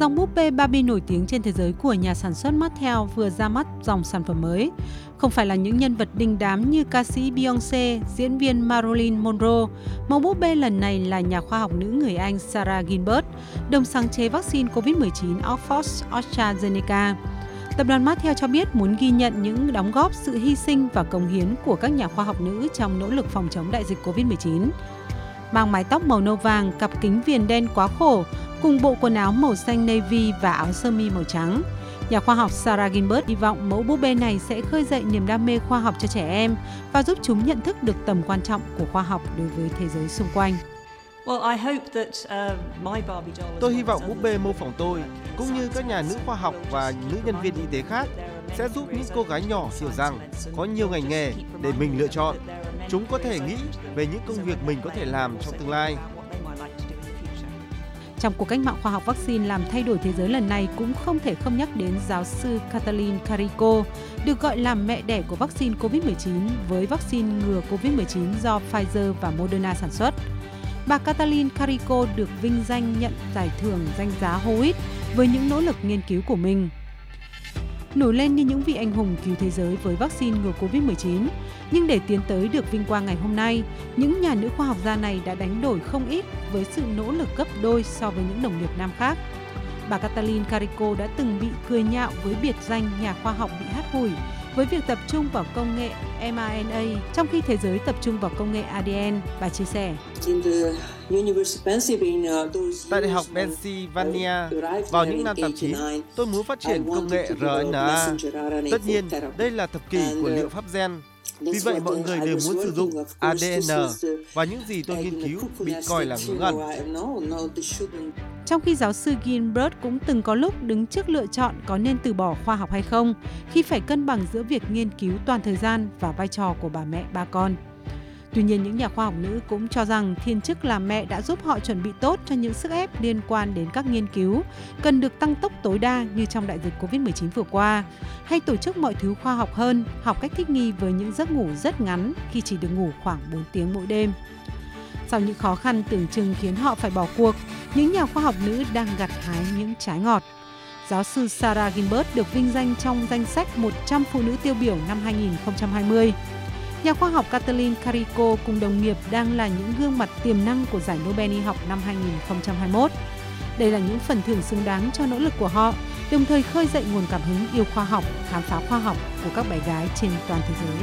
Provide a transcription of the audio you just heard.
Dòng búp bê Barbie nổi tiếng trên thế giới của nhà sản xuất Mattel vừa ra mắt dòng sản phẩm mới. Không phải là những nhân vật đình đám như ca sĩ Beyoncé, diễn viên Marilyn Monroe, mẫu búp bê lần này là nhà khoa học nữ người Anh Sarah Gilbert, đồng sáng chế vaccine COVID-19 Oxford AstraZeneca. Tập đoàn Mattel cho biết muốn ghi nhận những đóng góp, sự hy sinh và công hiến của các nhà khoa học nữ trong nỗ lực phòng chống đại dịch COVID-19. Mang mái tóc màu nâu vàng, cặp kính viền đen quá khổ, cùng bộ quần áo màu xanh navy và áo sơ mi màu trắng. Nhà khoa học Sarah Gilbert hy vọng mẫu búp bê này sẽ khơi dậy niềm đam mê khoa học cho trẻ em và giúp chúng nhận thức được tầm quan trọng của khoa học đối với thế giới xung quanh. Tôi hy vọng búp bê mô phỏng tôi, cũng như các nhà nữ khoa học và nữ nhân viên y tế khác, sẽ giúp những cô gái nhỏ hiểu rằng có nhiều ngành nghề để mình lựa chọn. Chúng có thể nghĩ về những công việc mình có thể làm trong tương lai. Trong cuộc cách mạng khoa học vaccine làm thay đổi thế giới lần này cũng không thể không nhắc đến giáo sư Katalin Kariko, được gọi là mẹ đẻ của vaccine COVID-19 với vaccine ngừa COVID-19 do Pfizer và Moderna sản xuất. Bà Katalin Kariko được vinh danh nhận giải thưởng danh giá Howitt với những nỗ lực nghiên cứu của mình nổi lên như những vị anh hùng cứu thế giới với vaccine ngừa Covid-19. Nhưng để tiến tới được vinh quang ngày hôm nay, những nhà nữ khoa học gia này đã đánh đổi không ít với sự nỗ lực gấp đôi so với những đồng nghiệp nam khác. Bà Catalin Carico đã từng bị cười nhạo với biệt danh nhà khoa học bị hát hủi với việc tập trung vào công nghệ mRNA trong khi thế giới tập trung vào công nghệ ADN, bà chia sẻ. Tại Đại học Pennsylvania, vào những năm 89, tôi muốn phát triển công nghệ RNA. Tất nhiên, đây là thập kỷ của liệu pháp gen vì vậy mọi người đều muốn sử dụng ADN và những gì tôi nghiên cứu bị coi là ngớ ngẩn. Trong khi giáo sư Gilbert cũng từng có lúc đứng trước lựa chọn có nên từ bỏ khoa học hay không khi phải cân bằng giữa việc nghiên cứu toàn thời gian và vai trò của bà mẹ ba con. Tuy nhiên, những nhà khoa học nữ cũng cho rằng thiên chức làm mẹ đã giúp họ chuẩn bị tốt cho những sức ép liên quan đến các nghiên cứu cần được tăng tốc tối đa như trong đại dịch COVID-19 vừa qua, hay tổ chức mọi thứ khoa học hơn, học cách thích nghi với những giấc ngủ rất ngắn khi chỉ được ngủ khoảng 4 tiếng mỗi đêm. Sau những khó khăn tưởng chừng khiến họ phải bỏ cuộc, những nhà khoa học nữ đang gặt hái những trái ngọt. Giáo sư Sarah Gilbert được vinh danh trong danh sách 100 phụ nữ tiêu biểu năm 2020. Nhà khoa học Katalin Carico cùng đồng nghiệp đang là những gương mặt tiềm năng của giải Nobel y học năm 2021. Đây là những phần thưởng xứng đáng cho nỗ lực của họ, đồng thời khơi dậy nguồn cảm hứng yêu khoa học, khám phá khoa học của các bé gái trên toàn thế giới.